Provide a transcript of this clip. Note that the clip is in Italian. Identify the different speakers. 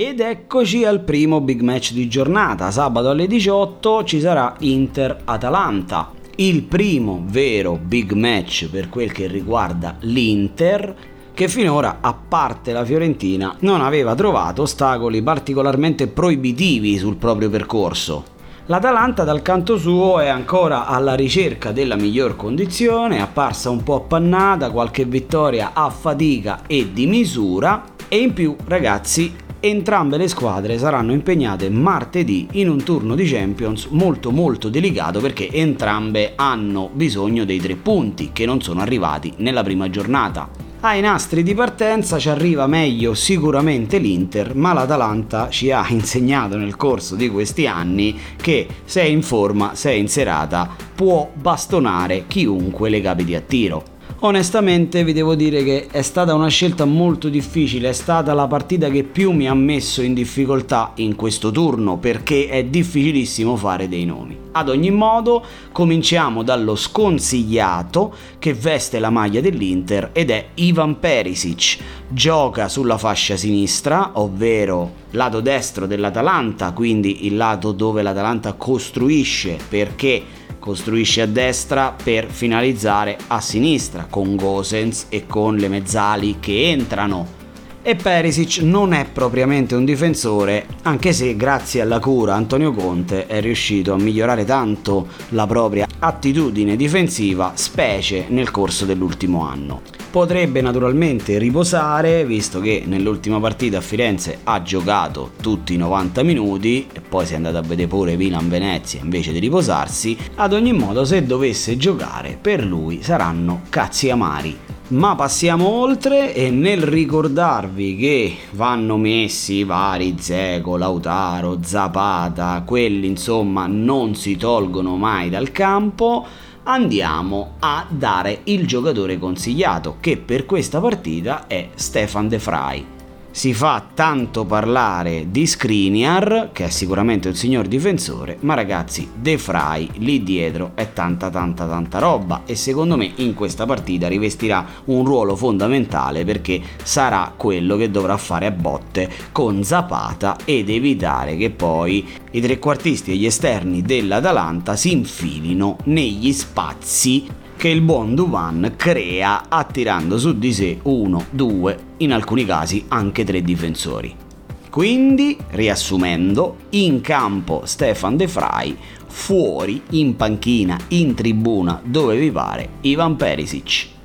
Speaker 1: Ed eccoci al primo big match di giornata. Sabato alle 18 ci sarà Inter-Atalanta. Il primo vero big match per quel che riguarda l'Inter che finora, a parte la Fiorentina, non aveva trovato ostacoli particolarmente proibitivi sul proprio percorso. L'Atalanta dal canto suo è ancora alla ricerca della miglior condizione, apparsa un po' appannata, qualche vittoria a fatica e di misura e in più ragazzi entrambe le squadre saranno impegnate martedì in un turno di Champions molto molto delicato perché entrambe hanno bisogno dei tre punti che non sono arrivati nella prima giornata. Ai nastri di partenza ci arriva meglio sicuramente l'Inter, ma l'Atalanta ci ha insegnato nel corso di questi anni che se è in forma, se è in serata, può bastonare chiunque le capiti a tiro. Onestamente vi devo dire che è stata una scelta molto difficile, è stata la partita che più mi ha messo in difficoltà in questo turno perché è difficilissimo fare dei nomi. Ad ogni modo cominciamo dallo sconsigliato che veste la maglia dell'Inter ed è Ivan Perisic. Gioca sulla fascia sinistra, ovvero lato destro dell'Atalanta, quindi il lato dove l'Atalanta costruisce perché costruisce a destra per finalizzare a sinistra con Gosens e con le mezzali che entrano. E Perisic non è propriamente un difensore, anche se grazie alla cura Antonio Conte è riuscito a migliorare tanto la propria attitudine difensiva, specie nel corso dell'ultimo anno. Potrebbe naturalmente riposare, visto che nell'ultima partita a Firenze ha giocato tutti i 90 minuti e poi si è andato a vedere pure Milan-Venezia invece di riposarsi. Ad ogni modo, se dovesse giocare, per lui saranno cazzi amari. Ma passiamo oltre e nel ricordarvi che vanno messi vari Zeco, Lautaro, Zapata, quelli insomma non si tolgono mai dal campo, andiamo a dare il giocatore consigliato, che per questa partita è Stefan De Vrij si fa tanto parlare di Skriniar, che è sicuramente un signor difensore, ma ragazzi, De Vrij lì dietro è tanta tanta tanta roba e secondo me in questa partita rivestirà un ruolo fondamentale perché sarà quello che dovrà fare a botte con Zapata ed evitare che poi i trequartisti e gli esterni dell'Atalanta si infilino negli spazi che il buon Duvan crea attirando su di sé uno, due, in alcuni casi anche tre difensori. Quindi, riassumendo, in campo Stefan De Vrij, fuori, in panchina, in tribuna, dove vi pare, Ivan Perisic.